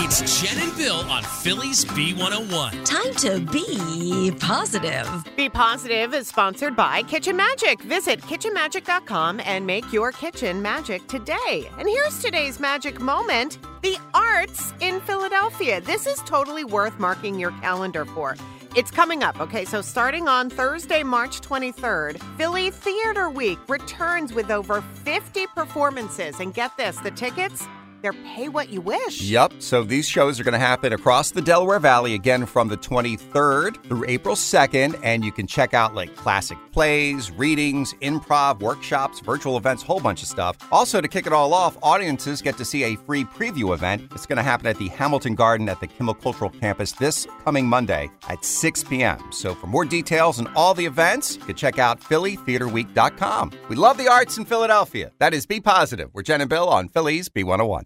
It's Jen and Bill on Philly's B101. Time to be positive. Be Positive is sponsored by Kitchen Magic. Visit kitchenmagic.com and make your kitchen magic today. And here's today's magic moment the arts in Philadelphia. This is totally worth marking your calendar for. It's coming up, okay? So, starting on Thursday, March 23rd, Philly Theater Week returns with over 50 performances. And get this the tickets they're pay what you wish. Yep. So these shows are going to happen across the Delaware Valley again from the 23rd through April 2nd. And you can check out like classic plays, readings, improv, workshops, virtual events, whole bunch of stuff. Also, to kick it all off, audiences get to see a free preview event. It's going to happen at the Hamilton Garden at the Kimmel Cultural Campus this coming Monday at 6 p.m. So for more details and all the events, you can check out phillytheaterweek.com. We love the arts in Philadelphia. That is Be Positive. We're Jen and Bill on Philly's B101.